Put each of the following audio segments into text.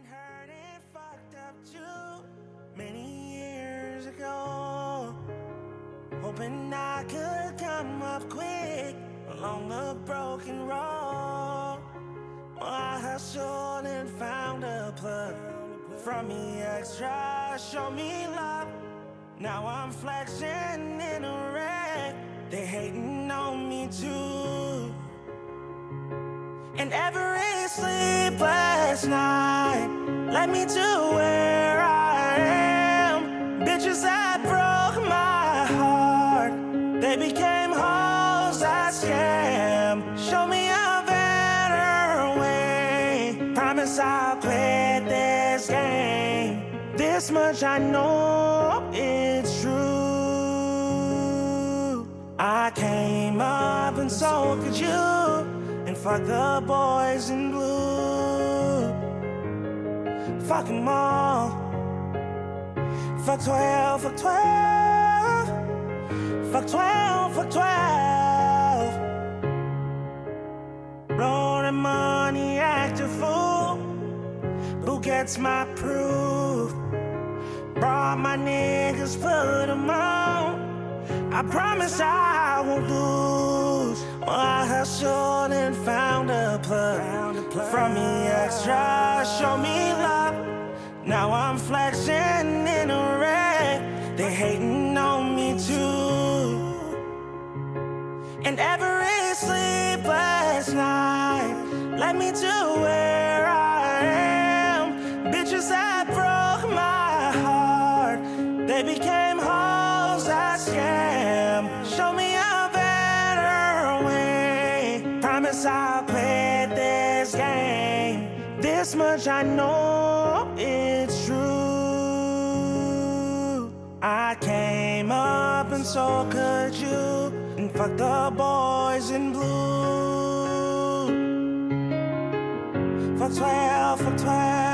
been hurt and fucked up too many years ago. Hoping I could come up quick along the broken road. Well, I hustled and found a plug from me extra, show me love. Now I'm flexing in a wreck. They hating on me too. And every sleepless night led me to where I am. Bitches that broke my heart, they became hoes I scam. Show me a better way. Promise I'll quit this game. This much I know it's true. I came up and so could you. And fuck the boys in blue. Fuck them all. Fuck 12, fuck 12. Fuck 12, fuck 12. Blowing money, act a fool. Who gets my proof? Brought my niggas, put them on. I promise I won't lose. Well, I hustled and found a plug. From me extra, show me love. Now I'm flexing in a red. They hating on me too. And every sleepless night led me to where I am. Bitches that broke my heart, they became hoes that scam. Show me a better way. Promise I'll quit this game. This much I know so could you. And fuck the boys in blue. For 12, for 12.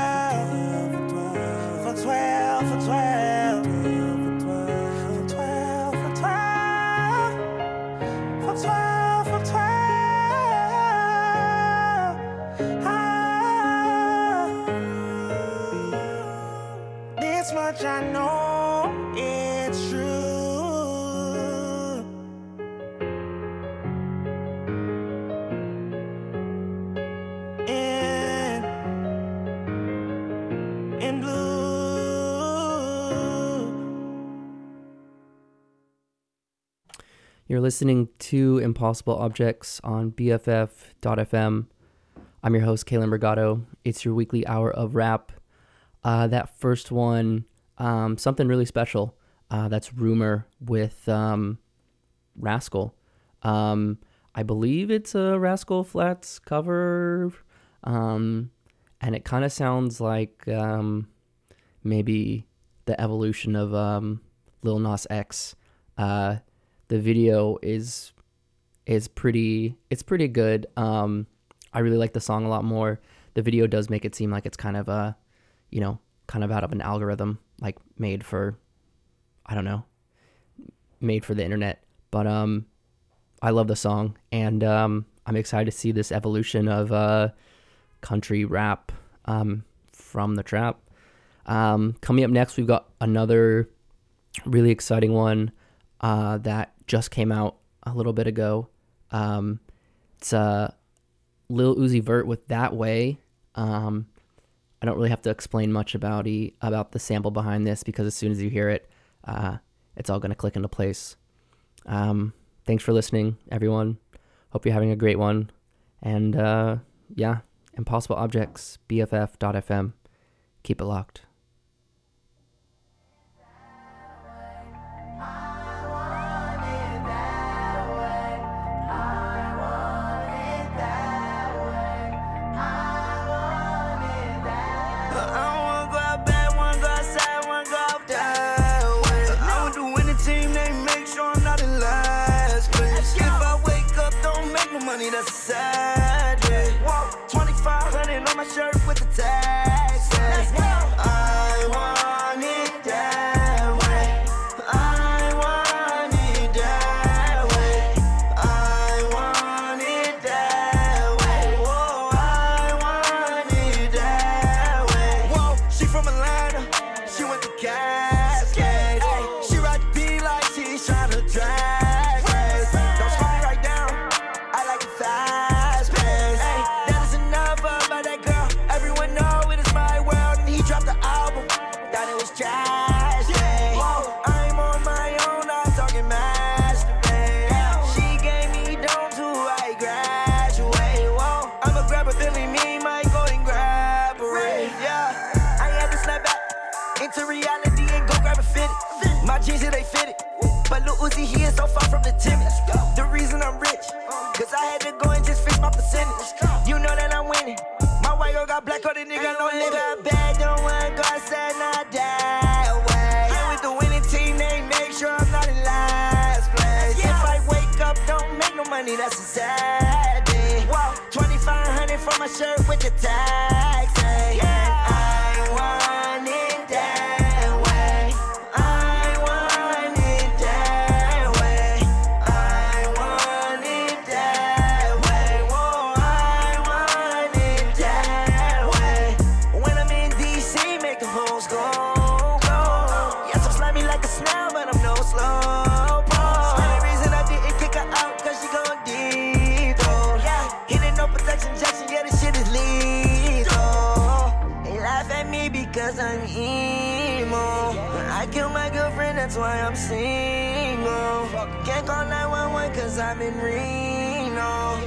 You're listening to Impossible Objects on BFF.fm. I'm your host, Kalen Brigado. It's your weekly hour of rap. Uh, that first one, um, something really special. Uh, that's Rumor with um, Rascal. Um, I believe it's a Rascal Flatts cover. Um, and it kind of sounds like um, maybe the evolution of um, Lil Nas X. Uh, the video is is pretty it's pretty good. Um, I really like the song a lot more. The video does make it seem like it's kind of a, you know, kind of out of an algorithm, like made for, I don't know, made for the internet. But um, I love the song, and um, I'm excited to see this evolution of uh, country rap um, from the trap. Um, coming up next, we've got another really exciting one uh, that just came out a little bit ago. Um, it's uh, Lil Uzi Vert with "That Way." Um, I don't really have to explain much about he, about the sample behind this because as soon as you hear it, uh, it's all gonna click into place. Um, thanks for listening, everyone. Hope you're having a great one. And uh, yeah, Impossible Objects, BFF.fm. Keep it locked. A sad day. 2500 on my shirt with the taxes. Shirt with the tags. Cause I'm in Reno.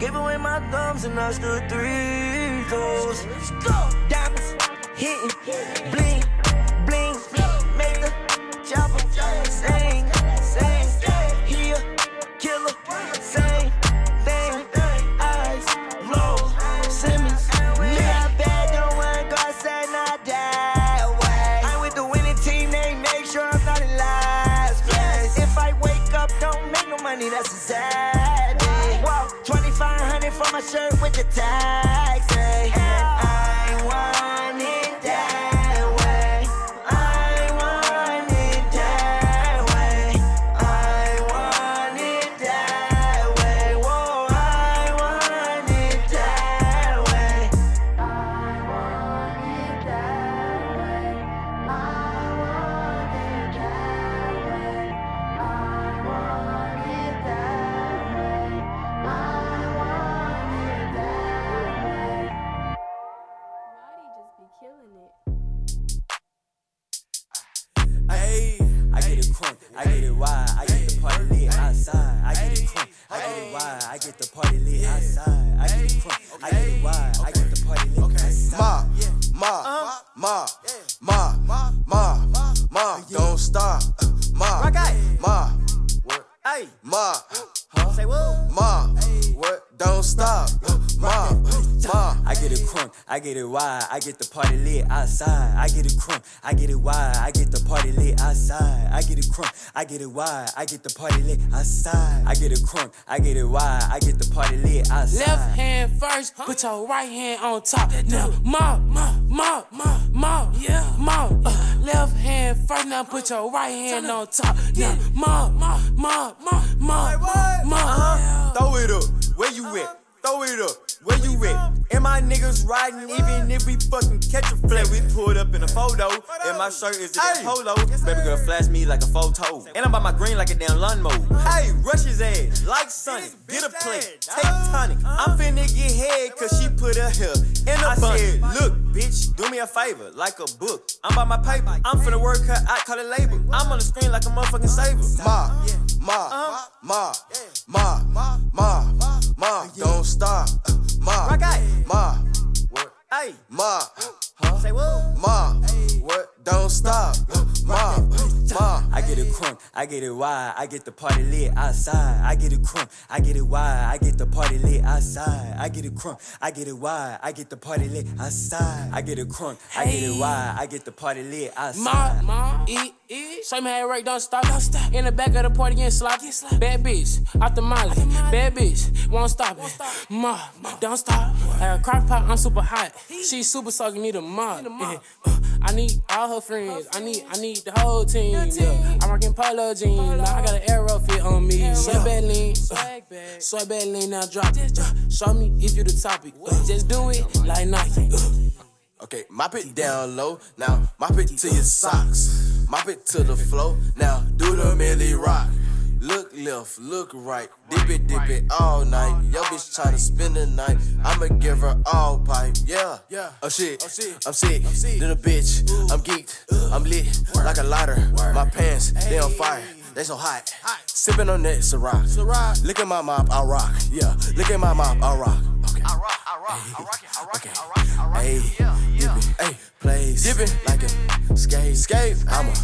Give away my thumbs and I stood three toes. Diamonds hitting, bling, get it wide, I get the party lit outside. I get it crunk, I get it wide, I get the party lit outside. Left hand first, put your right hand on top. Now, ma, ma, ma, ma, ma, yeah, ma. Uh, left hand first, now put your right hand on top. Now, ma, ma, ma, ma, ma, ma. Uh-huh. Throw it up, where you at? Throw it up, where you at? And my niggas riding, even if we fucking catch a flat, we pulled up in a photo. And my shirt is a damn polo. Baby girl flash me like a photo. And I'm by my green like a damn lawnmower. Hey, rush his ass, like Sonic, get a plate, take tonic. I'm finna get head, cause she put her hair in a bun. said, look, bitch, do me a favor, like a book. I'm by my paper, I'm finna work her out, call it labor. I'm on the screen like a motherfucking saver. ma, ma, uh-huh. ma, ma, ma, ma, don't stop. Ma, Rock ma, Hey, ma, say what? ma, what? I get it wide, I get the party lit outside. I get it crunk, I get it wide, I get the party lit outside. I get it crunk, I get it wide, I get the party lit outside. I get it crunk, I get it wide, I get the party lit outside. ma, eat, eat. Show me how it work, don't stop, don't stop. In the back of the party, getting slop. Bad bitch, out the molly. Bad bitch, won't stop it. Ma, don't stop. Like a crock pot, I'm super hot. She super sucking, need a mop. Uh, I need all her friends. I need, I need the whole team. Yeah. I'm rocking polo jeans. Now I got an arrow fit on me. Soy bad lean, uh, soy bad lean. Now drop it. Uh, show me if you the topic. Uh, just do it like Nike. Uh, Okay, mop it down low. Now mop it to your socks. Mop it to the floor. Now do the Millie Rock. Look left, look right. Dip it, dip it all night. Yo, bitch tryna spend the night. I'ma give her all pipe. Yeah, yeah. Oh shit, oh, I'm sick. Little bitch, I'm geeked. I'm lit like a lighter. My pants, they on fire. They so hot. Sipping on that Ciroc. Look at my mop, I rock. Yeah, look at my mop, I rock. Okay. I rock, I rock, I rock it, I rock it, I rock it, I rock it. Hey, dipping, hey, plays, dipping like a skate, skate. I'm a,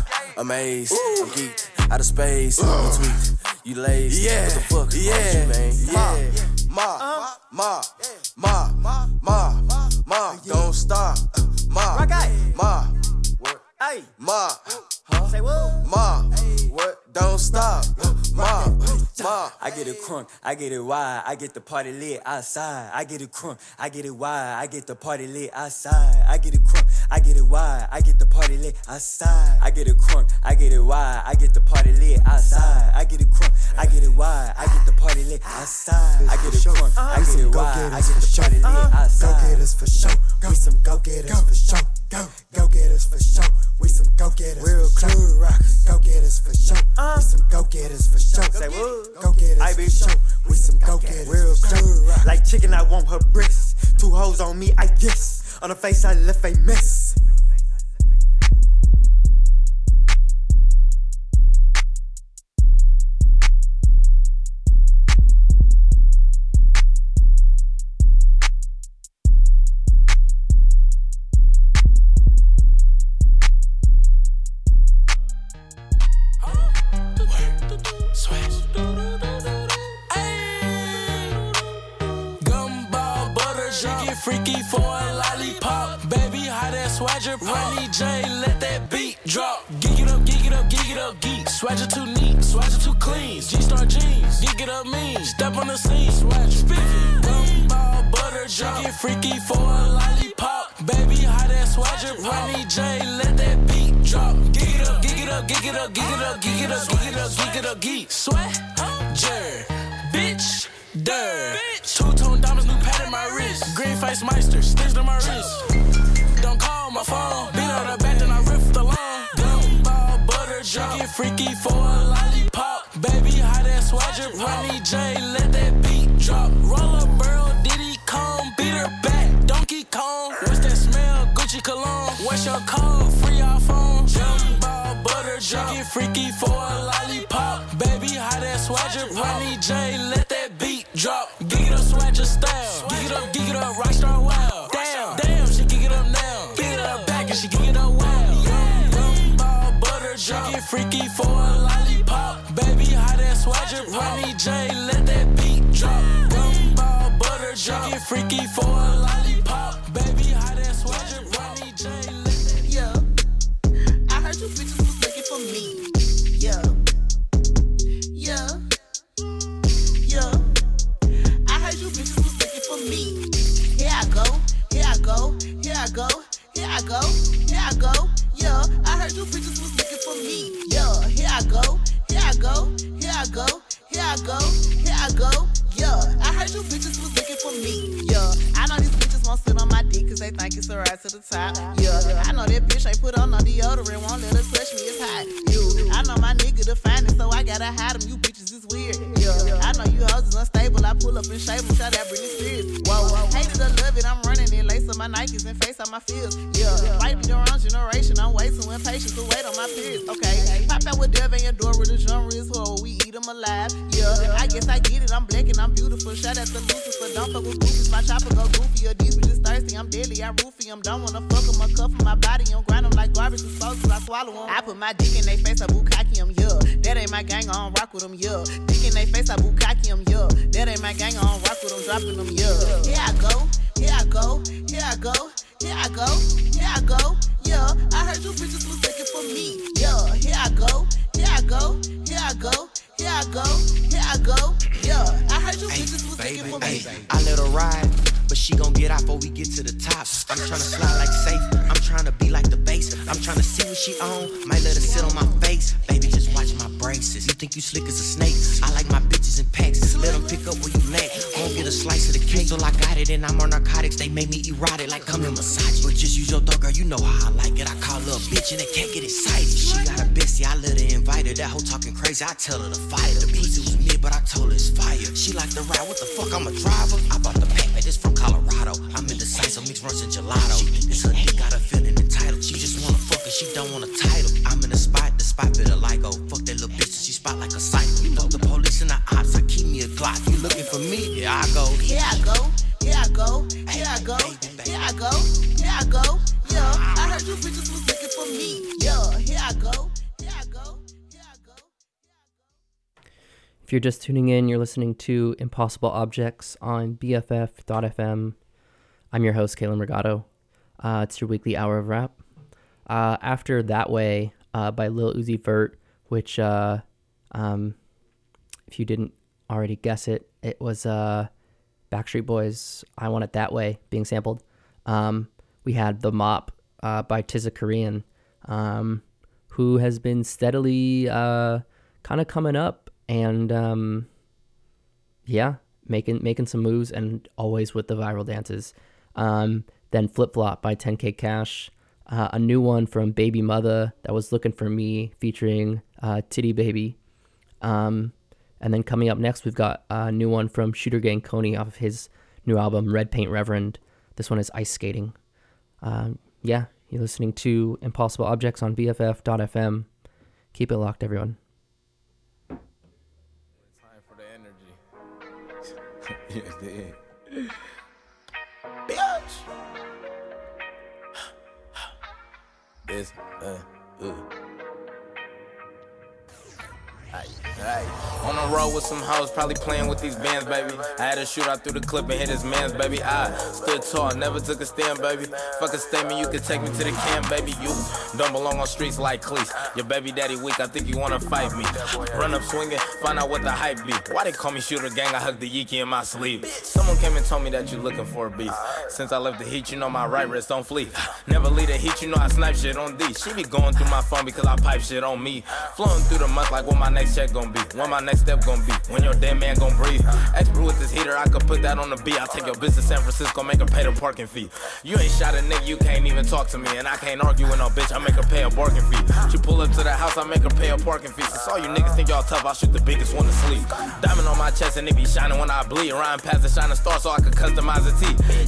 amazed, I'm geeked, out of space, Ugh. you tweaked, you lazy. Yeah, what the fuck? Yeah, what you, man? yeah. Ma, ma, ma, ma, ma, ma, ma, don't stop. Ma, ma, Hey, ma, huh? say what? Ma, what? Don't stop, ma, ma. I get it crunk, I get it wide, I get the party lit outside. I get it crunk, I get it wide, I get the party lit outside. I get it crunk, I get it wide, I get the party lit outside. I get it crunk, I get it wide, I get the party lit outside. I get it crunk, I get it wide, I get the lit. I get it crunk, uh-huh. I get it wide, I get the party lit uh-huh. outside. Go getters for sure. We some go getters for sure. Go, go getters for sure. We some go getters. Real sure. club rockers. Go getters for sure. We some go getters for sure. Say what? Go getters I for be sure. We some go getters. Real sure. club rock. Like chicken, I want her breasts. Two hoes on me, I guess. On the face, I left a mess. Drop. Geek it up, geek it up, geek it up, geek. Swagger too neat, swagger too clean. G-Star jeans, geek it up mean. Step on the scene, swagger spiffy. Gumball butter, she get freaky for a lollipop. Baby, how that swagger, Ronnie J, let that beat drop. Geek it up, geek it up, geek it up, geek it up, geek it up, geek it up, geek it up, geek. Sweat, jer, bitch. Dirt. Two tone diamonds, new pad in my wrist. Green face meister, stitched on my wrist. Don't call my phone. Beat on the back, then I ripped the lawn. Butter, freaky for a lollipop. Baby, how that swagger, Ronnie J, let that beat drop. Roll up, burl, Diddy Kong, beat her back, Donkey Kong. What's that smell? Gucci cologne. What's your code? Free iPhone. Gumball butter, junkie, freaky for a lollipop. Baby, how that swagger, Ronnie J, let that beat drop. Gig it up, swagger style. Gig it up, gig it up, rockstar wow. Damn, damn, she gig it up now. Gig it up back and she gig it up freaky for a lollipop. Baby, how that swagger, Ronnie J, let that beat drop. Gumball butter, junkie, freaky for a lollipop. Baby, think you slick as a snake? I like my bitches in packs. Let them pick up where you lack. Gon' get a slice of the cake. So I got it and I'm on narcotics. They make me erotic like come and massage. But just use your thought, girl. You know how I like it. I call her a bitch and they can't get excited. She got a bestie. I let her invite her. That hoe talking crazy. I tell her to fight her. The pussy was mid, but I told her it's fire. She like the ride. What the fuck? I'm a driver. I bought the pack, man. This from Colorado. I'm indecisive. Mix runs and gelato. It's her. Got her feeling entitled. She just wanna fuck her. She don't want a title. I'm in the spot. The spot bit of LIGO. Oh, fuck that little bitch. She spot like a psycho. You know the police and the ops. I keep me a Glock. You looking for me? Yeah, I go. Here I go, here I go, here I go, here I go, here I go. Yeah, I heard you bitches was looking for me. Yeah, here I go, here I go, here I go. If you're just tuning in, you're listening to Impossible Objects on BFF.fm. I'm your host, Kalen Regato. Uh, it's your weekly hour of rap. Uh, after That Way uh, by Lil Uzi Vert, which, uh, um, if you didn't already guess it. It was uh, Backstreet Boys' "I Want It That Way" being sampled. Um, we had "The Mop" uh, by TisaKorean, um, who has been steadily uh, kind of coming up and um, yeah, making making some moves and always with the viral dances. Um, then "Flip Flop" by 10k.Caash. Uh, a new one from BbyMutha that was looking for me, featuring uh, Titty Baby. Um, and then coming up next, we've got a new one from ShooterGang Kony off of his new album Red Paint Reverend. This one is Ice Skating. Um, yeah, you're listening to Impossible Objects on BFF.fm. Keep it locked, everyone. Time for the energy. yes. Bitch. This, uh, ooh. Ay, ay. On the road with some hoes, probably playing with these bands, baby. I had to shoot out through the clip and hit his man's, baby. I stood tall, never took a stand, baby. Fuck a statement, you could take me to the camp, baby. You don't belong on streets like cleats. Your baby daddy weak, I think you wanna fight me. Run up swinging, find out what the hype be. Why they call me shooter gang? I hugged the Yeeky in my sleeve. Someone came and told me that you looking for a beef. Since I left the heat, you know my right wrist don't flee. Never leave the heat, you know I snipe shit on D. She be going through my phone because I pipe shit on me. Flowing through the month like what my next check be. When my next step gonna be. When your dead man gonna breathe. Expert with this heater, I could put that on the beat. I'll take your bitch to San Francisco, make her pay the parking fee. You ain't shot a nigga, you can't even talk to me. And I can't argue with no bitch, I make her pay a parking fee. She pull up to the house, I make her pay a parking fee. Since all you niggas think y'all tough, I shoot the biggest one to sleep. Diamond on my chest and it be shining when I bleed. Rhyme past the shining star so I could customize the T.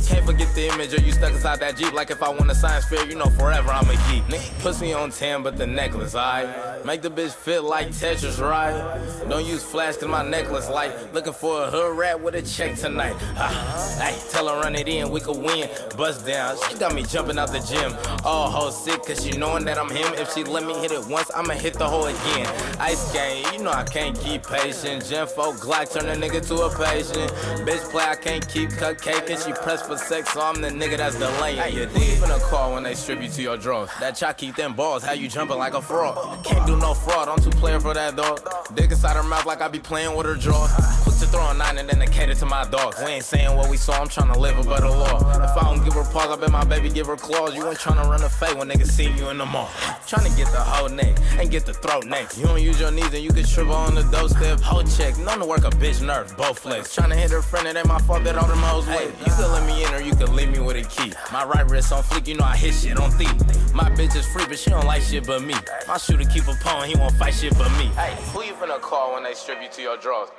Can't forget the image of you stuck inside that Jeep. Like if I won a science fair, you know forever I'm a geek. Pussy on 10, but the necklace, alright? Make the bitch fit like Tetris, right? Don't use flash cause my necklace light. Looking for a hood rat with a check tonight. Ah, hey, tell her run it in, we could win. Bust down, she got me jumping out the gym. All hoes sick cause she knowing that I'm him. If she let me hit it once, I'ma hit the hole again. Ice game, you know I can't keep patient. Gen 4 Glock turn a nigga to a patient. Bitch play, I can't keep cupcake and she pressed for sex, so I'm the nigga that's delaying. Hey, you deep in a car when they strip you to your drawers. That chop keep them balls, how you jumping like a frog? Can't do no fraud, I'm too player for that dog. Dick inside her mouth like I be playing with her jaw. Quick to throw a nine and then they cater to my dogs. We ain't saying what we saw, I'm trying to live a better law. If I don't give her paws, I bet my baby give her claws. You ain't trying to run a fade when niggas see you in the mall. Trying to get the whole neck and get the throat next. You don't use your knees and you can triple on the doorstep. Whole check, known to work a bitch nerve, both flex. Trying to hit her friend, it ain't my fault that all them hoes wait. You can let me in or you can leave me with a key. My right wrist on fleek, you know I hit shit on thief. My bitch is free, but she don't like shit but me. My shooter keep a pawn, he won't fight shit but me. Hey, who you finna call when they strip you to your drawers?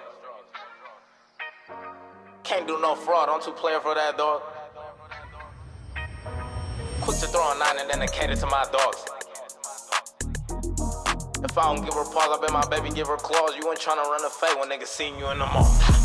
Can't do no fraud, I'm too player for that dog. Quick to throw a nine and then they cater to my dogs. If I don't give her paws, I bet my baby give her claws. You ain't tryna run a fade when niggas seen you in the mall.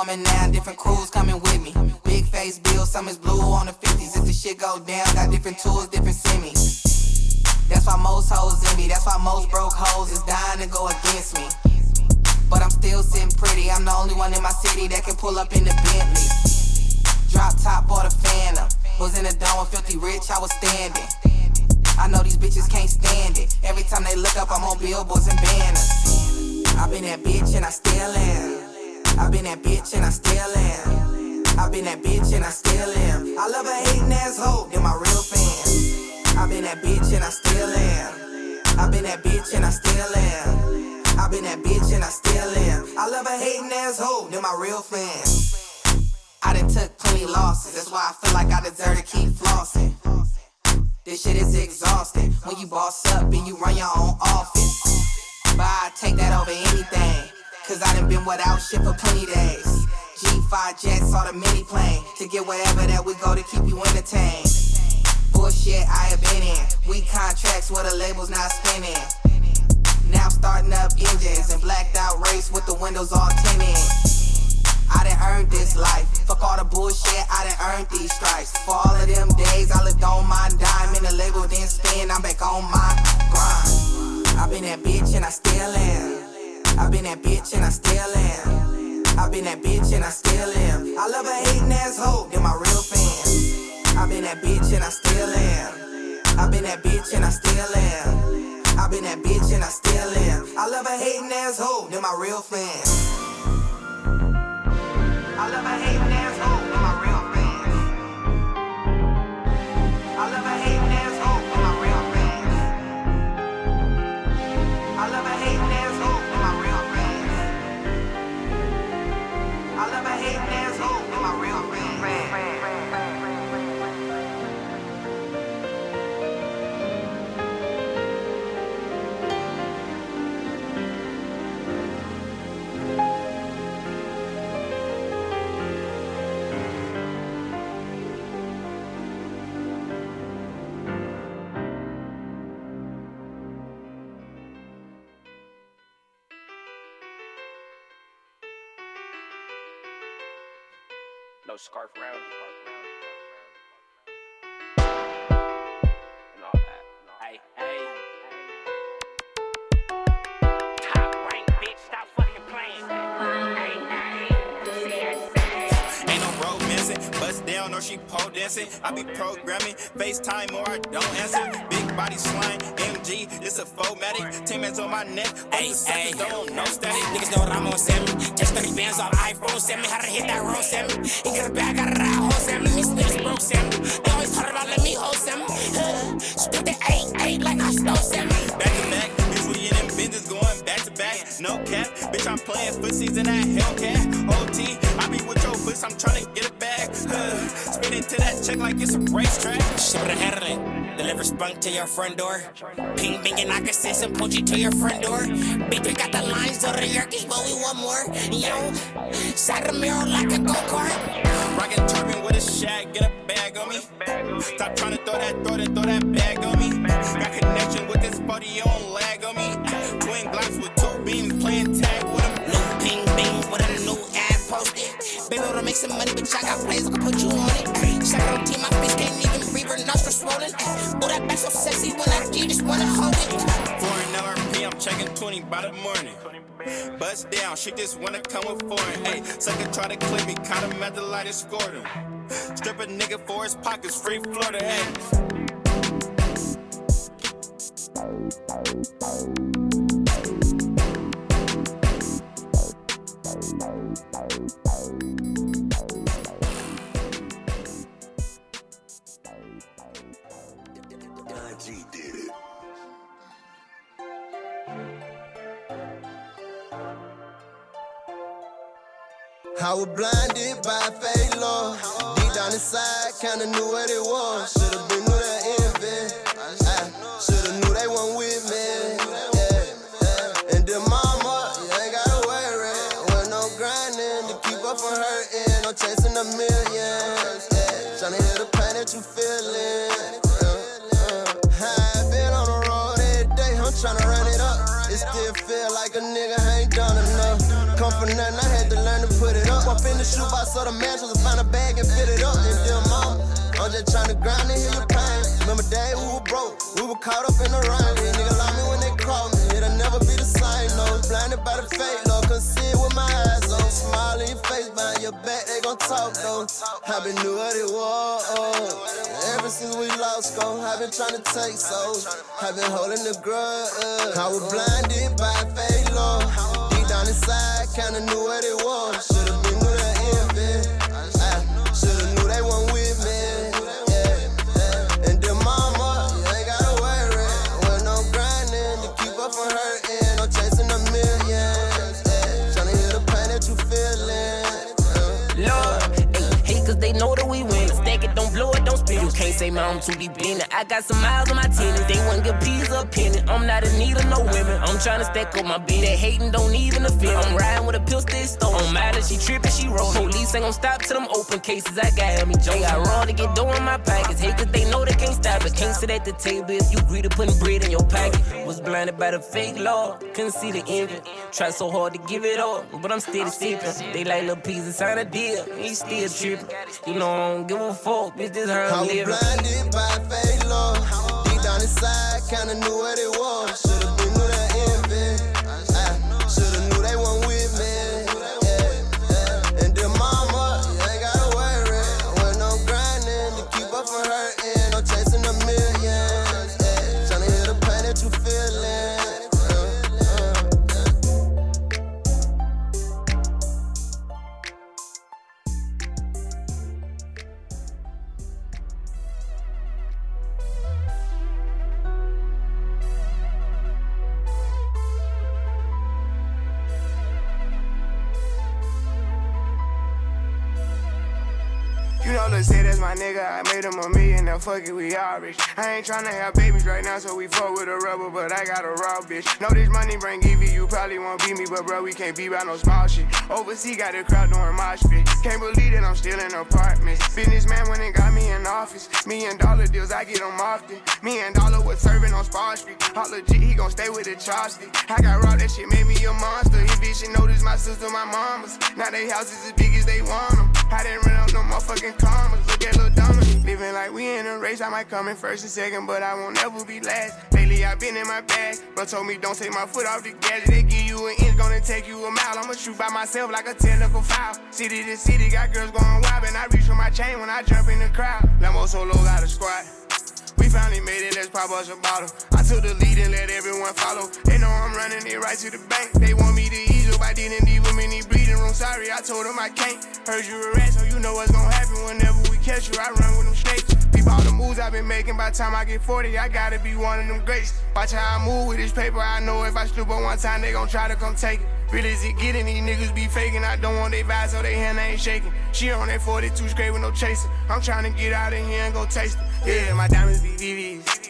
Woman now, different crews coming with me. Big face bill, some is blue on the 50s. If the shit go down, got different tools, different semis. That's why most hoes in me, that's why most broke hoes is dying to go against me. But I'm still sitting pretty, I'm the only one in my city that can pull up in the Bentley. Drop top or the phantom. Was in the dome, filthy rich, I was standing. I know these bitches can't stand it. Every time they look up, I'm on billboards and banners. I've been that bitch and I still am. I've been that bitch and I still am. I've been that bitch and I still am. I love a hating asshole, they're my real fans. I've been that bitch and I still am. I've been that bitch and I still am. I've been that bitch and I still am. I love a hating asshole, they're my real fans. I done took plenty losses, that's why I feel like I deserve to keep flossing. This shit is exhausting when you boss up and you run your own office. But I take that over anything, cause I done been without shit for plenty days. G5 jets or the mini plane to get wherever that we go to keep you entertained. bullshit I have been in. We contracts where the labels not spinning. Now starting up engines and blacked out race with the windows all tinted. I done earned this life. Fuck all the bullshit, I done earned these stripes. For all of them days, I lived on my dime and the label didn't spin. I'm back on my grind. I've been that bitch and I still am. I been that bitch and I still am. i been that bitch and I still am. I love a hating asshole, they're my real fans. i been that bitch and I still am. i been that bitch and I still am. i been that bitch and I still am. I love a hating asshole, they're my real fans. I love a hating asshole scarf round. Hey, she pole dancing. I be programming, FaceTime or I don't answer. Big body slime, MG, it's a fomatic. Ten mans on my neck, Hey, hey, don't know static. Niggas know what I'm on send me. Just 30 bands off iPhone, send me how to hit that roll, send me. He got a bag, got a ride, hole, send me. These niggas broke, send me. They always talk about let me hold. Huh. Spit the 8, 8 like I stole, send me. Back to back, we in them business going back to back. No cap, bitch, I'm playing footsies in that Hellcat. OT, I be with your bitch, I'm tryna get it back. Huh. Into that check like it's a racetrack. Ship it handle it. Deliver spunk to your front door. Ping bing and I can send some Poochie to your front door. B3 got the lines of the Yerkes, but we want more. Yo, side of the mirror like a go kart. Rockin' turban with a shag, get a bag on me. Stop trying to throw that, throw that, throw that bag on me. Got connection with this buddy, you don't lag on me. Twin Glocks with two beams, playing tag with him. New ping bing with a new ad posted. Baby, wanna make some money, bitch. I got plans, I can put you on it. To my can't even breathe, her nostrils swollen. Oh, that back so sexy when I G, just wanna hold it. Foreign LRP, I'm checking 20 by the morning. Bust down, she just wanna come with foreign. Hey, sucker try to clip me, caught him at the light and scored him. Strip a nigga for his pockets, free Florida, hey. I was blinded by fake love. Deep down inside, kinda knew what it was. Should've been knew the envy. I should've knew they weren't with me. Yeah, yeah. And then mama, you ain't gotta worry. With no grinding to keep up from hurting. No chasing a million. Yeah, tryna hear the pain that you feeling. Uh. I been on the road every day, I'm tryna run it up. It still feel like a nigga ain't done enough. Come for nothing, I had to learn the shoebox, so the mantles, I find a bag and fit it up. And then mom, I'm just tryna grind and heal your pain. Remember day we were broke, we were caught up in the rain. These niggas love me when they call me, it'll never be the same. No, blinded by the fake, Lord, couldn't see it with my eyes on. Smile in your face, behind your back, they gon' talk though. I been knew what it was. Ever since we lost go, I been tryna take souls. I been holding the grudge. I was blinded by fake love. Deep down inside, kinda knew what it was. Should've say man, I'm too deep in it. I got some miles on my tennis. They wouldn't give peas a penny. I'm not in need of no women. I'm tryna stack up my beat. That hating don't even offend. I'm riding with a pill pistol stone. On matter, she trippin', she roll. Police ain't gon' stop to them open cases. I got me joke. I raw to get dough in my pockets. Hate cause they know they can't stop it. Can't sit at the table if you greedy to putting bread in your pocket. Was blinded by the fake law. Couldn't see the envy. Try so hard to give it up, but I'm still sippin'. They like little pieces, sign a deal. He still trippin'. You know I don't give a fuck. Bitch, this how I'm living. Blinded by fake love. Deep down inside, kinda knew what it was. Fuck it, we all rich. I ain't tryna have babies right now, so we fuck with a rubber, but I got a raw bitch. Know this money bring Evie, you probably won't beat me, but bro, we can't be by no small shit. Overseas got a crowd doing mosh pit. Can't believe that I'm still in apartments. Businessman went and got me in office. Million dollar deals, I get them often. Me and Dollar was serving on Spar Street. All legit, he gon' stay with the chopstick. I got raw, that shit made me a monster. He bitch, she noticed my sister, my mamas. Now they houses as big as they want them. I didn't run out no motherfucking commas. Look at Lil Dominic. Living like we in race. I might come in first and second, but I won't ever be last. Lately, I've been in my bag. But told me don't take my foot off the gas. They give you an inch, gonna take you a mile. I'ma shoot by myself like a technical foul. City to city, got girls going wild. And I reach for my chain when I jump in the crowd. Lambo solo got a squad. We finally made it, let's pop us a bottle. I took the lead and let everyone follow. They know I'm running it right to the bank. They want me to ease up, I didn't leave them in breathing room. Sorry, I told them I can't. Heard you a rat, so you know what's gonna happen whenever we catch you. I run with them snakes. Peep all the moves I've been making. By the time I get 40, I gotta be one of them greats. Watch how I move with this paper. I know if I stoop up one time, they gon' try to come take it. Real as it getting, these niggas be faking. I don't want they vibes, so they hand ain't shaking. She on that 42 straight with no chasing. I'm trying to get out of here and go taste it. Yeah, my diamonds be VVs.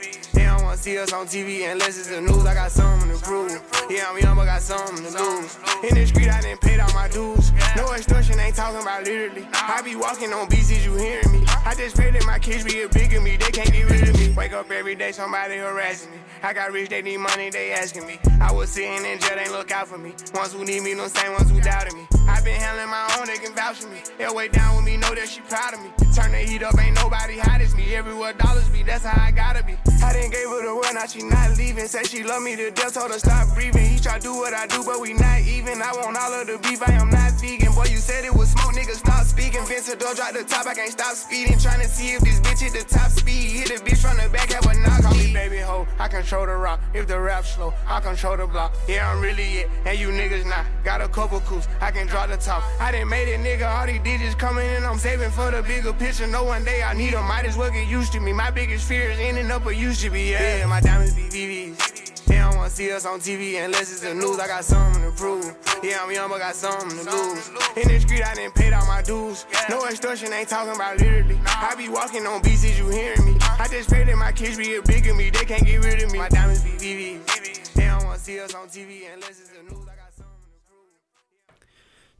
Wanna see us on TV unless it's the news. I got something to prove. Yeah, I'm young, but got something to lose. In the street, I didn't pay all my dues. No extortion, ain't talking about literally. I be walking on is you hearing me? I just pray that my kids be a bigger me. They can't get rid of me. Wake up every day, somebody harassing me. I got rich, they need money, they asking me. I was sitting in jail, they look out for me. Ones who need me, no same ones who doubted me. I been handling my own, they can vouch for me. They'll way down with me, know that she proud of me. Turn the heat up, ain't nobody hot as me. Everywhere dollars be, that's how I gotta be. I didn't gave her now she not leaving. Said she love me to death, told her stop breathing. He try do what I do, but we not even. I want all of the beef, I am not vegan. Boy, you said it was smoke, niggas stop speaking. Vince door drop the top, I can't stop speeding. Trying to see if this bitch hit the top speed. Hit the bitch from the back, have a knock. Call me baby hoe, I control the rock. If the rap slow, I control the block. Yeah, I'm really it, and you niggas not. Got a couple coups, I can draw the top. I done made it, nigga. All these digits coming in, I'm saving for the bigger picture. No one day I need them, might as well get used to me. My biggest fear is ending up where used to be. Yeah, yeah my diamonds be VVs. They don't wanna see us on TV unless it's the news. I got something to prove. Yeah, I'm young, but got something to lose. In the street, I didn't my dues. No extortion, ain't talking about literally. I be walking on you hearing me? I just pray that my kids be a bigger me. They can't get rid of me. My diamonds be VVs. They don't wanna see us on TV unless it's the news. I.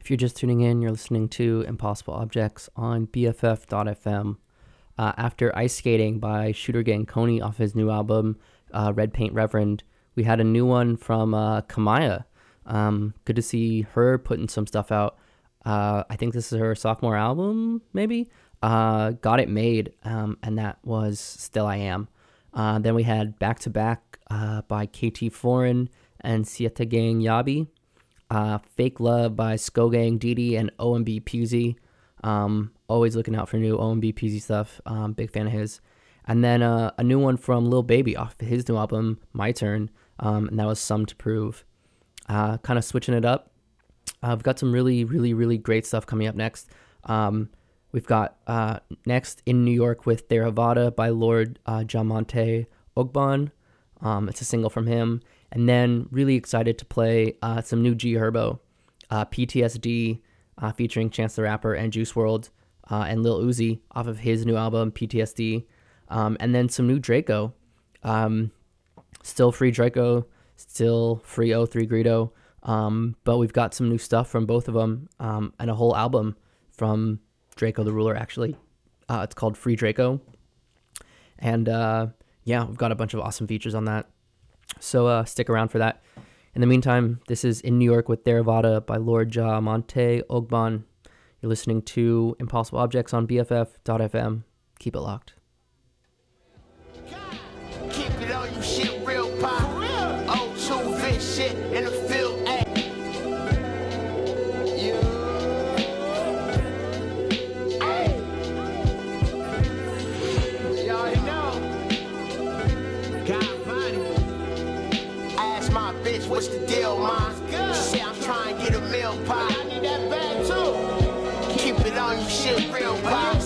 If you're just tuning in, you're listening to Impossible Objects on BFF.fm. Uh, after Ice Skating by ShooterGang Kony off his new album, uh, Red Paint Reverend, we had a new one from uh, Kamaiyah. Um, good to see her putting some stuff out. Uh, I think this is her sophomore album, maybe. Uh, Got It Made, um, and that was Still I Am. Uh, then we had Back to Back by KT Foreign and Sietegang Yabbie. Fake Love by ScoGang DeeDee and OMB Peezy. Um, always looking out for new OMB Peezy stuff. Um, big fan of his. And then uh, a new one from Lil Baby off his new album, My Turn. Um, and that was Sum 2 Prove. Uh, kind of switching it up. Uh, I've got some really, really, really great stuff coming up next. Um, We've got uh, next in New York with Theravada by Lord uh, Jah-Monte Ogbon. Um, it's a single from him. And then really excited to play uh, some new G Herbo, uh, PTSD, uh, featuring Chance the Rapper and Juice WRLD uh, and Lil Uzi off of his new album PTSD. Um, and then some new Drakeo. Um, still free Drakeo, still free 03 Greedo. Um, but we've got some new stuff from both of them um, and a whole album from Drakeo the Ruler, actually. Uh, it's called Free Drakeo. And uh, yeah, we've got a bunch of awesome features on that. So uh, stick around for that. In the meantime, this is In New York with Theravada by Lord Ja Monte Ogbon. You're listening to Impossible Objects on BFF.fm. Keep it locked. what's the deal, ma? She said, I'm trying to get a meal pie. I need that bag too. Keep it on you, shit, real pie.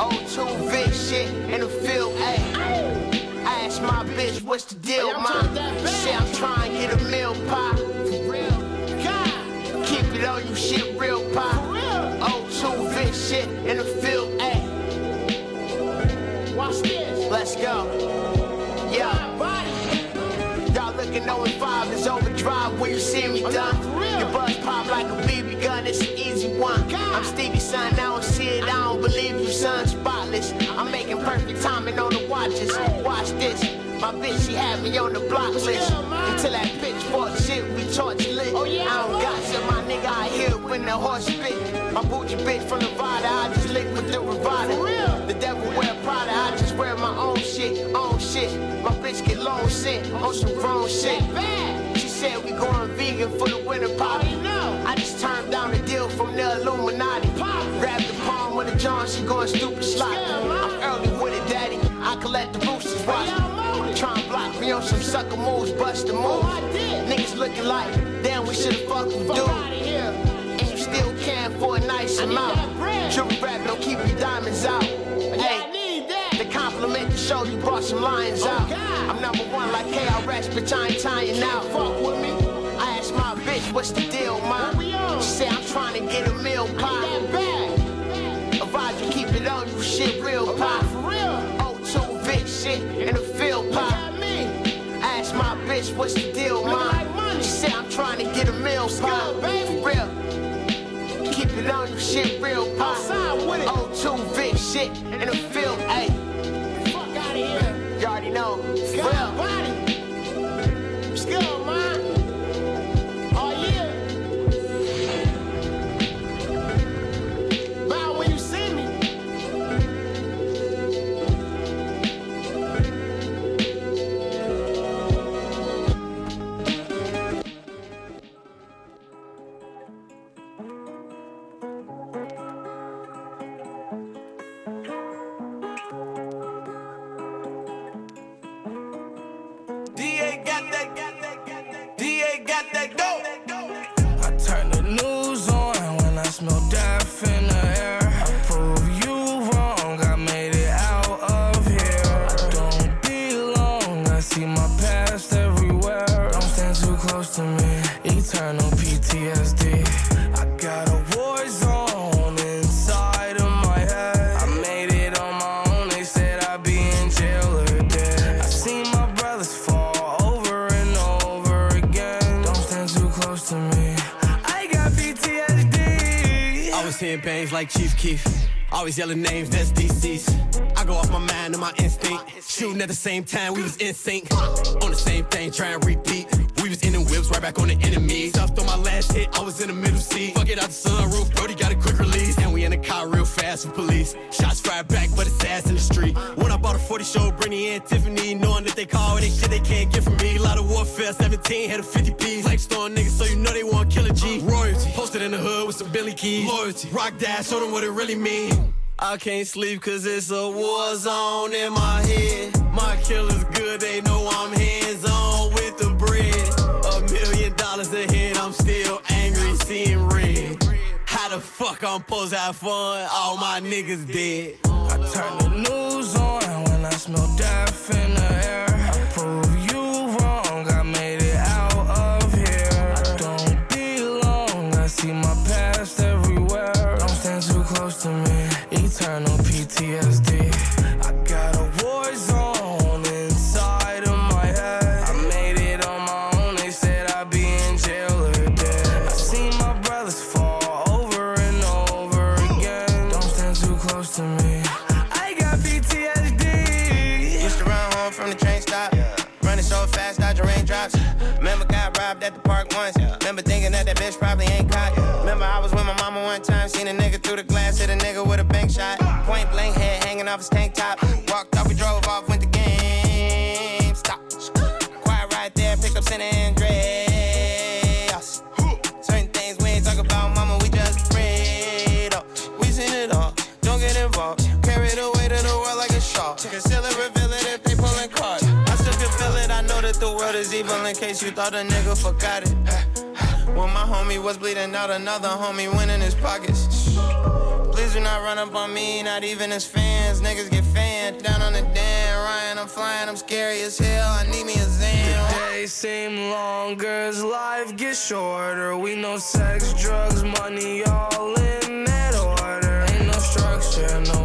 Old two big shit in the field, ayy. I asked my bitch, what's the deal, hey, ma? She said, I'm trying to get a meal pie. For real. God. Keep it on you, shit, real pie. Old two big shit in the field, ayy. Watch this. Let's go. Yeah. Y'all looking 0 and I'm Stevie son, I don't see it, I don't believe you, son. Spotless. I'm making perfect timing on the watches. Watch this. My bitch, she had me on the block list. Until that bitch pitchfork shit, we torch lit. Oh, yeah, I don't got some, my nigga, I hear when the horse spit. My bougie bitch from Nevada, I just lick with the Ravada. The devil wear Prada, I just wear my own shit, shit. My bitch get long sent on some grown shit. She said we going vegan for the winter party. I just turned down the deal from the Illuminati. Grab the palm with the John, she going stupid slot. I'm early with it, daddy. I collect the boosters, watch. Try and block me on some sucker moves, bust the move. Niggas looking like, damn, we should've fucked with dude. And you still can for a nice amount. Jewelry rap don't keep your diamonds out. Compliment to show you brought some lions out. I'm number one like KRS, bitch, I ain't tying out. Fuck with me. I asked my bitch, what's the deal, man? She said, I'm trying to get a meal pie. Advise you keep it on you, shit real pie. For real? Oh, two Vic shit in the field pie. I asked my bitch, what's the deal, man? She said, I'm trying to get a meal pie. For real? Keep it on you, shit real pie. Oh, two Vic shit in the field, ayy. Always yelling names, that's DC's. I go off my mind and my instinct. Shooting at the same time, we was in sync. On the same thing, trying to repeat. We was in the whips, right back on the enemy. Stuffed on my last hit, I was in the middle seat. Fuck it out the sunroof, Brody got a quick release. And we in the car real fast with police. Shots fired back, but it's ass in the street. When I bought a 40 show, Brittany and Tiffany, knowing that they call they shit they can't get from me. lot of warfare, 17, had a 50 piece. Flex on niggas, so you know they Billy keys. Loyalty, rock that, show them what it really mean. I can't sleep cause it's a war zone in my head. My killer's good, they know I'm hands on with the bread. A million dollars ahead, I'm still angry, seeing red. How How the fuck I'm supposed to have fun? All my niggas dead. I turn the news on and when I smell death in the air. I prove his tank top. Walked off, we drove off, went to game. Stop. Quiet right there, pick up San Andreas. Certain things we ain't talk about, mama, we just afraid of. We seen it all, don't get involved. Carry the weight of the world like a shawl. Conceal it, reveal it if they pulling cards. I still can feel it, I know that the world is evil in case you thought a nigga forgot it. When my homie was bleeding out, another homie went in his pockets. Please do not run up on me, not even as fans. Niggas get fanned down on the damn Ryan. I'm flying, I'm scary as hell. I need me a Zan. The days seem longer as life gets shorter. We know sex, drugs, money, all in that order. Ain't no structure, no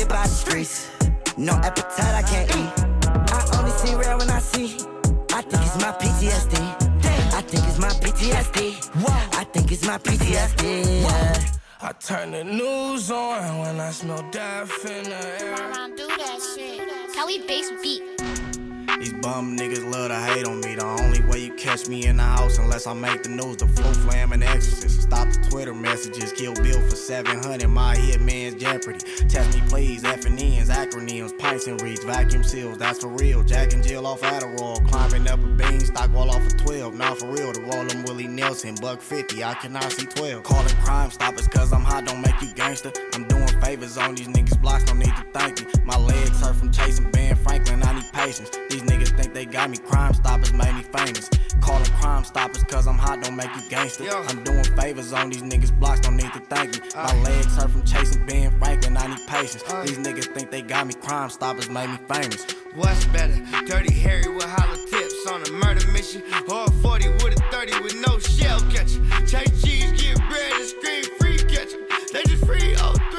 affected by the streets. No appetite, I can't eat. I only see red when I see. I think it's my PTSD. I think it's my PTSD. I think it's my PTSD. Yeah. I turn the news on when I smell death in the air. do that shit. Kelly bass beat. These bum niggas love to hate on me. The only way you catch me in the house unless I make the news. The flow flam and exorcist. Stop the Twitter messages. Kill Bill for 700. My hitman's jeopardy. Test me please. F and acronyms, pints and reads, vacuum seals. That's for real. Jack and Jill off Adderall. Climbing up a bean beanstalk wall off a 12. Not for real. To roll them Willie Nelson. Buck 50. I cannot see 12. Calling crime stoppers cause I'm hot. Don't make you gangster. I'm doing favors on these niggas. Blocks don't need to thank me. My legs hurt from chasing Ben Franklin. I need patience. These niggas think they got me. Crime stoppers made me famous. Calling crime stoppers cause I'm hot don't make you gangster. Yo. I'm doing favors on these niggas. Blocks don't need to thank me. My legs hurt from chasing Ben Franklin. I need patience. These niggas think they got me. Crime stoppers made me famous. What's better? Dirty Harry with hollow tips on a murder mission. Or a 40 with a 30 with no shell catcher. Chase cheese, get bread and scream free catcher. They just free 03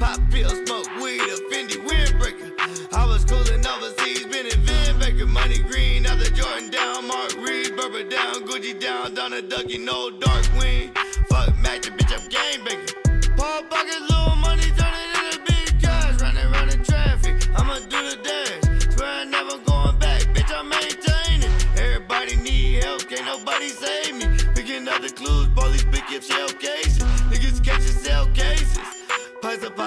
Pop pills, smoke weed, a Fendi windbreaker. I was cooling overseas, been in Van Baker. Money green, other Jordan down, Mark Reed, Burber down, Gucci down, Donna Ducky, no dark wing. Fuck Magic, bitch, I'm game baker. Paul bucket,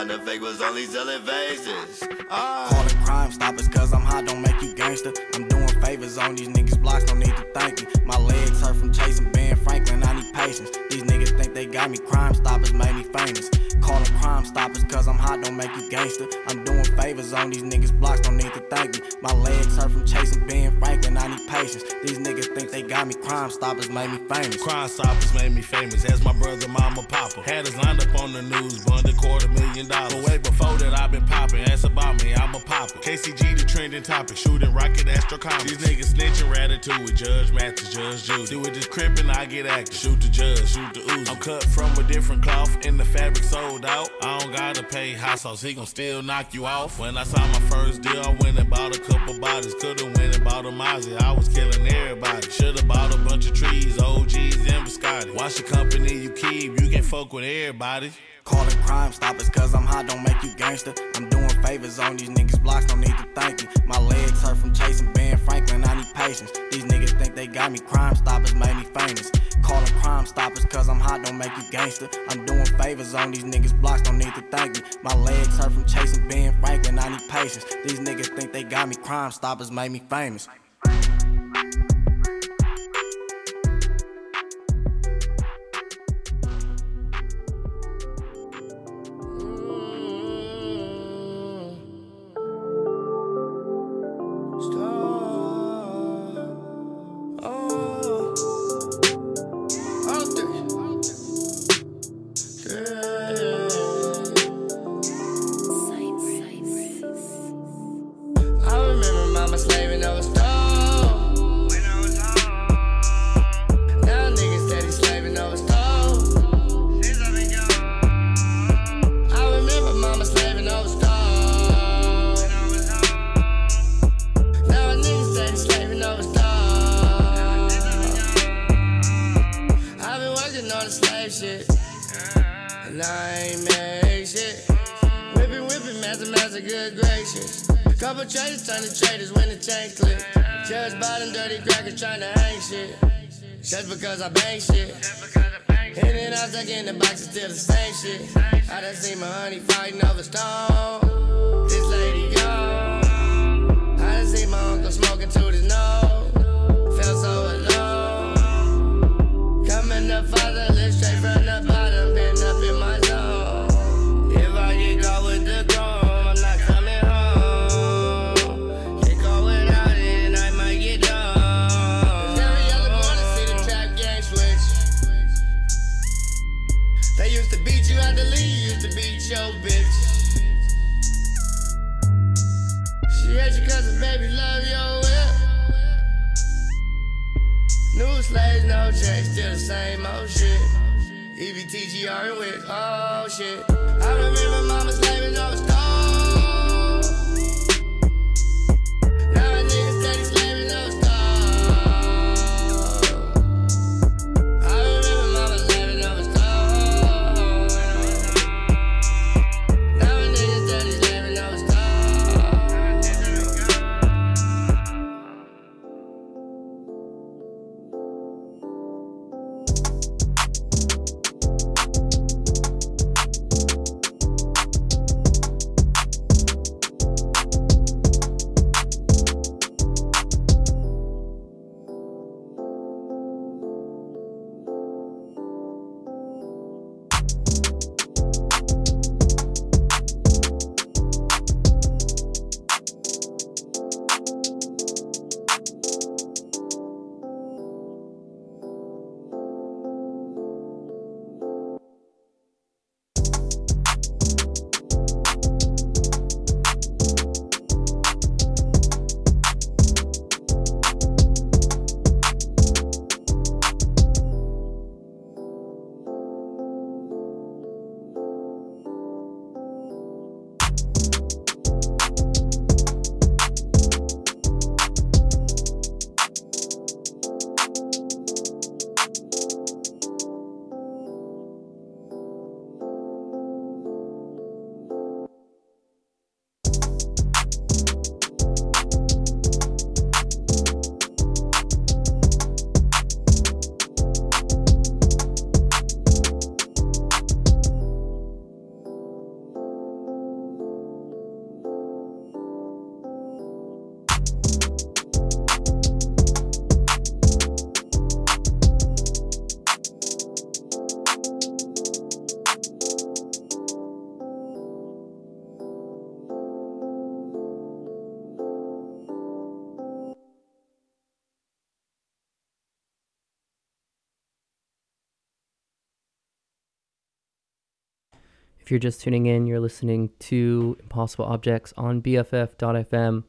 Upon the fake was only selling vases. Ah. Calling crime stoppers cause I'm hot don't make you gangster. I'm doing favors on these niggas. Blocks don't need to thank me. My legs hurt from chasing Ben Franklin. I need patience. These niggas think they got me. Crime stoppers made me famous. Calling crime stoppers cause I'm hot don't make you gangster. I'm doing favors on these niggas. Blocks don't need to thank me. My legs hurt from chasing Ben Franklin. I patience. These niggas think they got me. Crime stoppers made me famous. Crime Stoppers made me famous as my brother, mama, papa. Had us lined up on the news, bond a quarter million dollars. But way before that, I've been popping. Ask about me, I'm a popper. KCG, the trending topic. Shooting rocket, astro These niggas snitching, ratatouille. Judge Mathis, Judge Judy. Do it just crimping, I get active. Shoot the judge, shoot the ooze. I'm cut from a different cloth, and the fabric sold out. I don't gotta pay hot sauce, he gon' still knock you off. When I signed my first deal, I went and bought a couple bodies. Could've went and bought a Mozzie. I was killing everybody. Should've bought a bunch of trees, OGs, and biscotti. Watch the company you keep, you can fuck with everybody. Calling crime stoppers cause I'm hot, don't make you gangster. I'm doing favors on these niggas blocks, don't need to thank you. My legs hurt from chasing Ben Franklin, I need patience. These niggas think they got me, crime stoppers made me famous. Calling crime stoppers cause I'm hot, don't make you gangster. I'm doing favors on these niggas blocks, don't need to thank me. My legs hurt from chasing Ben Franklin, I need patience. These niggas think they got me, crime stoppers made me famous. Because I bang shit. If you're just tuning in, you're listening to Impossible Objects on BFF.fm.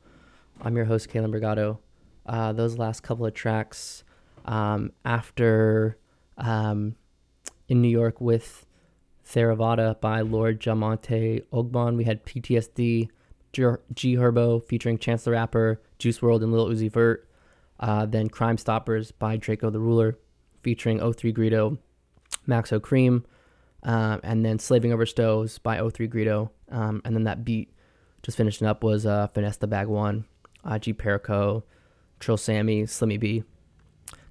I'm your host, Kalen Brigado. Uh, those last couple of tracks um, after um, in New York with Theravada by Lord Jah-Monte Ogbon, we had PTSD, G, Herbo featuring Chance the Rapper, Juice WRLD, and Lil Uzi Vert. Uh, then Crime Stoppers by Drakeo the Ruler featuring 03 Greedo, Maxo Kream. Um, and then Slaving Over Stoves by 03 Greedo. Um, and then that beat just finishing up was uh, Finesse the Bag One, G Perico, Trill Sammy, Slimmy B.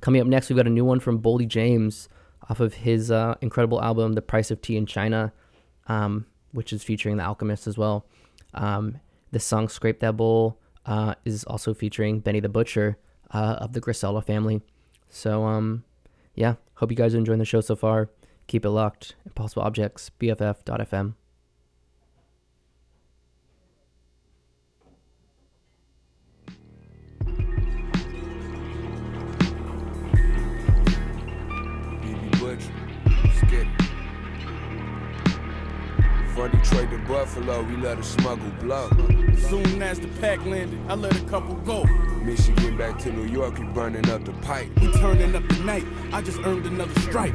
Coming up next, we've got a new one from Boldy James off of his uh, incredible album, The Price of Tea in China, um, which is featuring The Alchemist as well. Um, the song Scrape That Bowl uh, is also featuring Benny the Butcher uh, of the Griselda family. So, um, yeah, hope you guys are enjoying the show so far. Keep it locked. Impossible Objects, BFF.fm. From Detroit to Buffalo, we let a smuggle blow. Soon as the pack landed, I let a couple go. Michigan back to New York, we burning up the pipe. We turning up the night, I just earned another strike.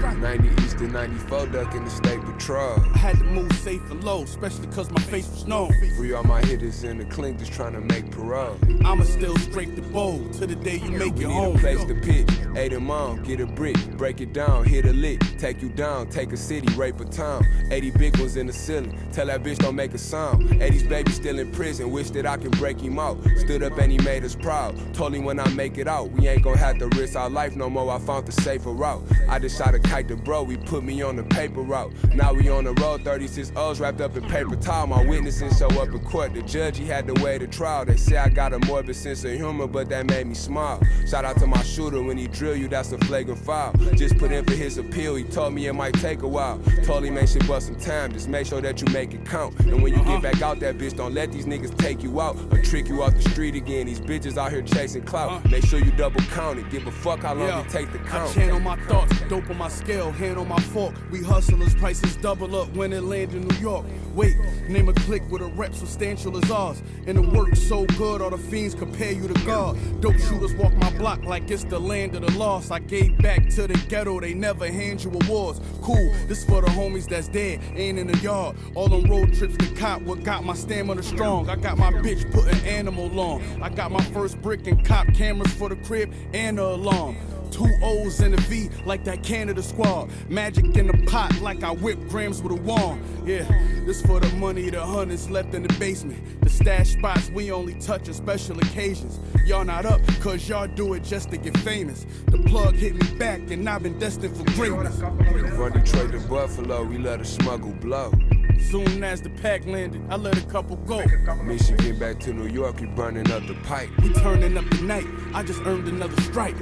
90 East and 94 duck in the state patrol. I had to move safe and low, especially cause my face was known. Free all my hitters in the clink just trying to make parole. I'ma still scrape the bowl till the day you make we it need home. a place to pitch. Eight them on, get a brick, break it down, hit a lick, take you down, take a city, rape a town. 80 big ones in the ceiling, tell that bitch don't make a sound. 80s baby still in prison, wish that I could break him out. Stood up and he made us proud. Told him when I make it out, we ain't gonna have to risk our life no more. I found the safer route. I just shot a kite to bro, we put me on the paper route. Now we on the road, 36 O's wrapped up in paper towel. My witnesses show up in court. The judge, he had to wait a trial. They say I got a morbid sense of humor, but that made me smile. Shout out to my shooter, when he drill you, that's a flagrant foul. Just put in for his appeal, he told me it might take a while. Told him ain't shit but some time, just make sure that you make it count. And when you get back out that bitch, don't let these niggas take you out or trick you off the street again. These bitches out here chasing clout. Make sure you double count it, give a fuck how long Yeah. it take to I channel my thoughts, dope on my scale, hand on my fork. We hustlers, prices double up when it land in New York. Wait, name a click with a rep substantial as ours. And the work so good, all the fiends compare you to God. Dope shooters walk my block like it's the land of the lost. I gave back to the ghetto, they never hand you awards. Cool, this for the homies that's dead, ain't in the yard. All them road trips to cop, what got my stamina strong. I got my bitch put an animal on. I got my first brick and cop cameras for the crib and the alarm. Two O's and a V like that Canada squad. Magic in the pot like I whip grams with a wand. Yeah, this for the money the hundreds left in the basement. The stash spots we only touch on special occasions. Y'all not up, cause y'all do it just to get famous. The plug hit me back and I've been destined for greatness. From Detroit to Buffalo, we let a smuggle blow. Soon as the pack landed, I let a couple go. Michigan back to New York, we burning up the pipe. We turning up the night, I just earned another strike.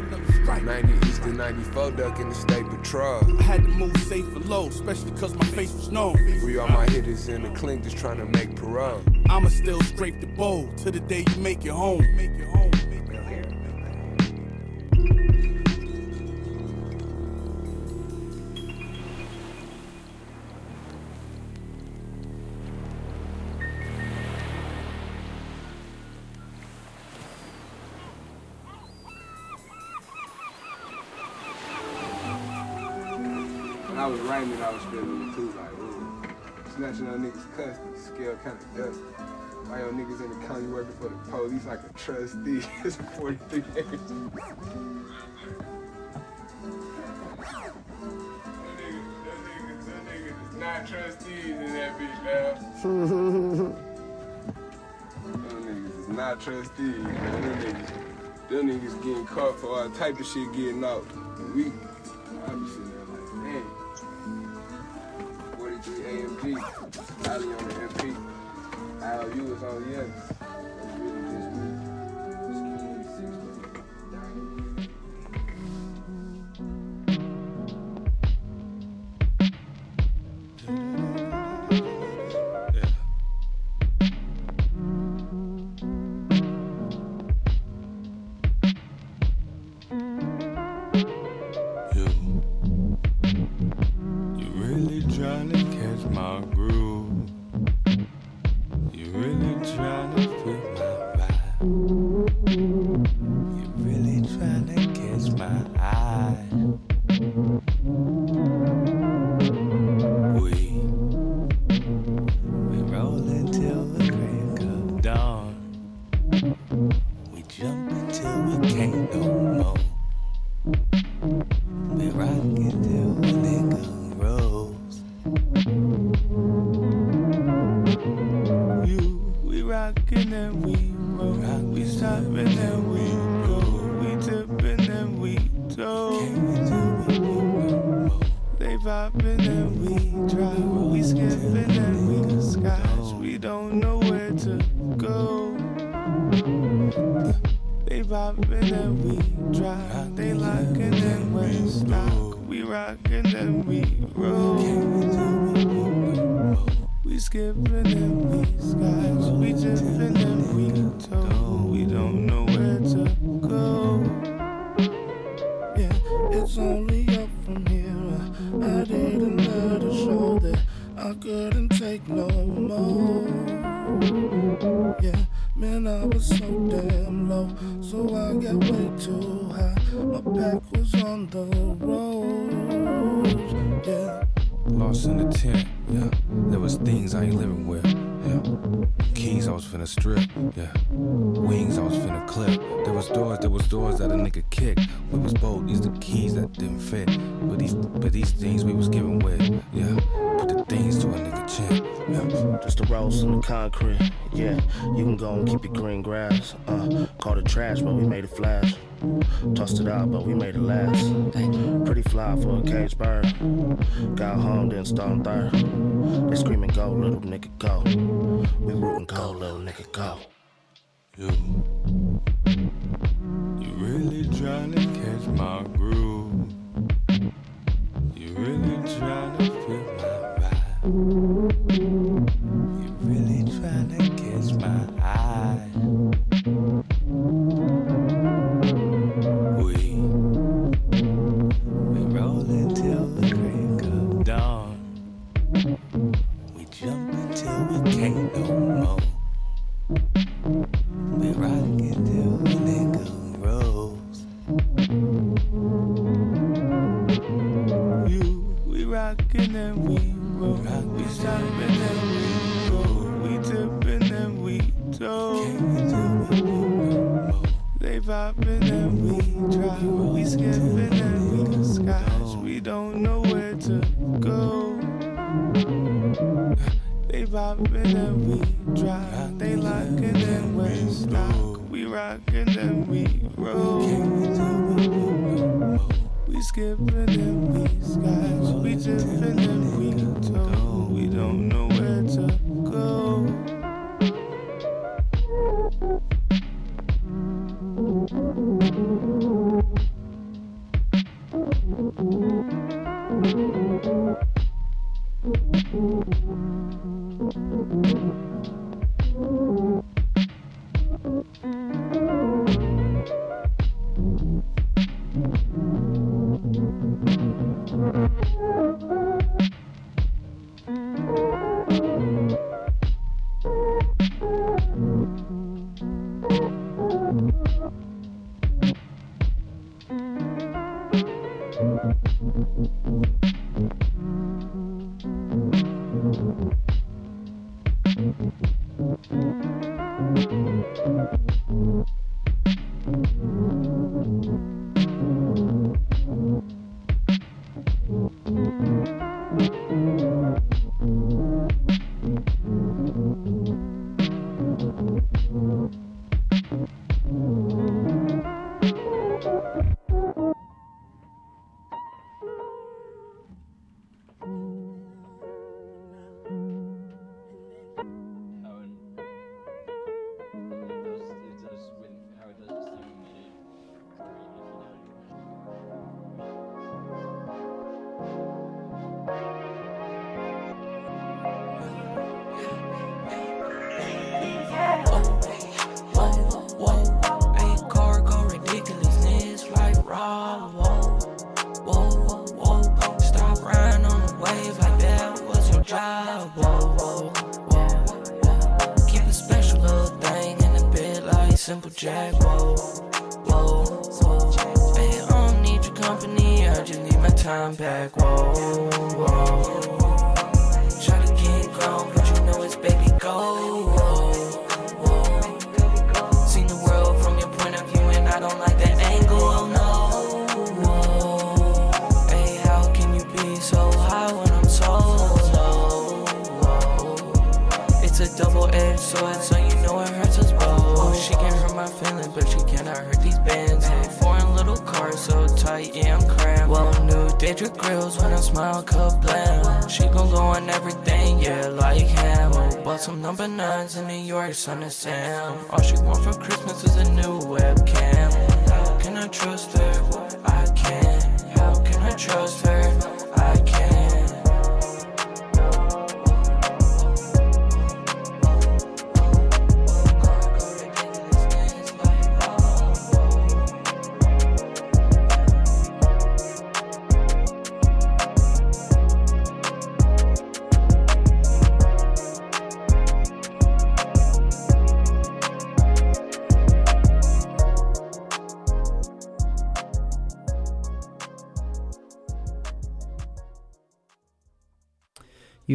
90 East and 94 duck in the state patrol. I had to move safe and low, especially cause my face was known. We all my hitters in the clink just trying to make parole. I'ma still scrape the bowl till the day you make it home. Make it home. When I was writing it, I was feeling it too, like, ooh. Snatching on niggas' custody, scale kind of dusty. Why your niggas in the county working for the police like a trustee? it's 43 years. Not trustees in that bitch, man. Them niggas is not trustees, man. Them niggas, them niggas getting caught for all type of shit getting out. We, poppin' and we drop. They lockin' and we knock. We rockin' and we roll. We skippin' and we scotch. We jumpin'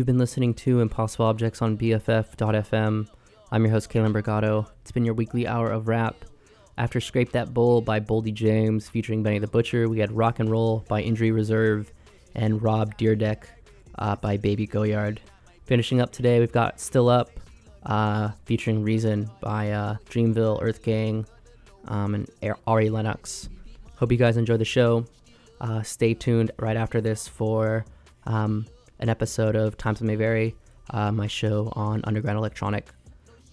You've been listening to Impossible Objects on BFF.fm. I'm your host, Kalen Brigado. It's been your weekly hour of rap. After Scrape That Bull by Boldy James featuring Benny the Butcher, we had Rock and Roll by Injury Reserve and Rob Dyrdek uh, by Baby Goyard. Finishing up today, we've got Still Up uh, featuring Reason by uh, Dreamville, Earth Gang, um, and Ari Lennox. Hope you guys enjoy the show. Uh, stay tuned right after this for um, an episode of Times May Vary, uh, my show on Underground Electronic.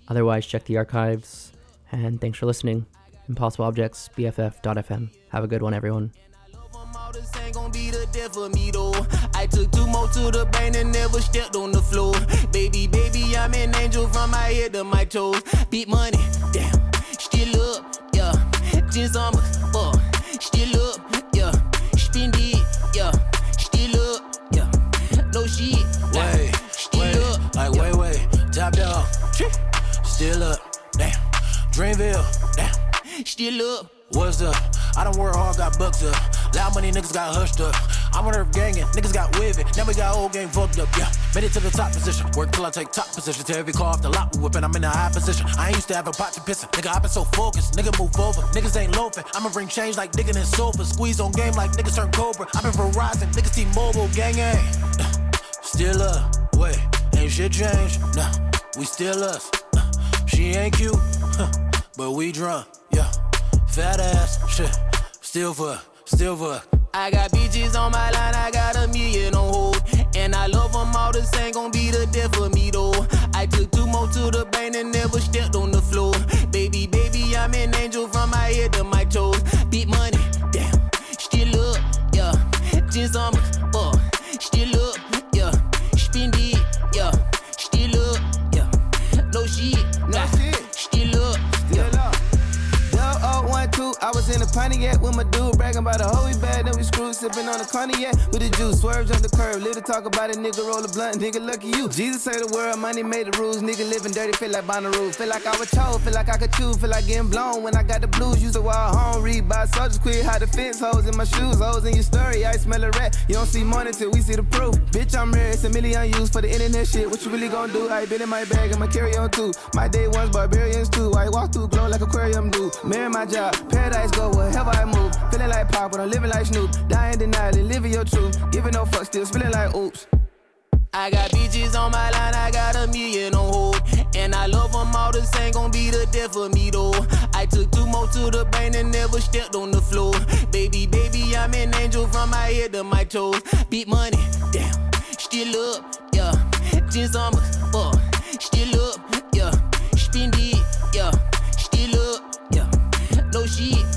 Otherwise, check the archives, and thanks for listening. Impossible Objects, BFF.fm. Have a good one, everyone. Ain't be the death me though. I took two more to the brain and never stepped on the floor. Baby, baby, I'm an angel from my head to my toes. Money, damn, still up, yeah. Uh, still up, yeah. Spend it, shit, Wait, wait, like wait, wait, top dog, still up, damn. Dreamville, damn. Still up. What's up? I don't work hard, got bucks up. Loud money niggas got hushed up. I'm on earth gangin', niggas got with it. Now we got old game fucked up, yeah. Made it to the top position. Work till I take top position. To every car off the lot we whippin', I'm in a high position. I ain't used to have a pot to pissin'. Nigga, I been so focused. Nigga, move over. Niggas ain't loafing. I'ma bring change like digging in sofa. Squeeze on game like niggas turn Cobra. I been Verizon. Niggas T-Mobile, gang gang. Still up, wait, ain't shit changed. Nah, we still us. Uh, She ain't cute, huh, but we drunk, yeah. Fat ass, shit, still for, still for. I got bitches on my line, I got a million on hold. And I love them all, this ain't gon' be the death of me though. I took two more to the brain and never stepped on the floor. Baby, baby, I'm an angel from my head to my toes. Beat money, damn, still up, yeah. Jeans on I was in the Pontiac with my dude bragging about a hoe bag. then we screwed, sipping on the cognac with the juice, swerves on the curb, little talk about it, nigga roll a blunt, nigga lucky you. Jesus say the word, money made the rules, nigga living dirty, feel like Bonnaroo, feel like I was told, feel like I could chew, feel like getting blown when I got the blues, used to walk home, read by soldiers, quit, hide the fence, hoes in my shoes, hoes in your story, I smell a rat, you don't see money till we see the proof. Bitch, I'm rare, it's a million used for the internet shit, what you really gonna do? I been in my bag, I'ma carry on too. My day ones, barbarians too, I walk through glow like aquarium do. Marry my job, paradise legs go wherever I move. Feeling like pop, but I'm living like Snoop. Dying denial and living your truth. Giving no fuck, still spilling like oops. I got bitches on my line, I got a million on hold. And I love them all the same, gon' be the death of me though. I took two more to the brain and never stepped on the floor. Baby, baby, I'm an angel from my head to my toes. Beat money, damn, still up, yeah. Just on my, uh, still up, yeah. Spend it, yeah. Still up, yeah. No shit.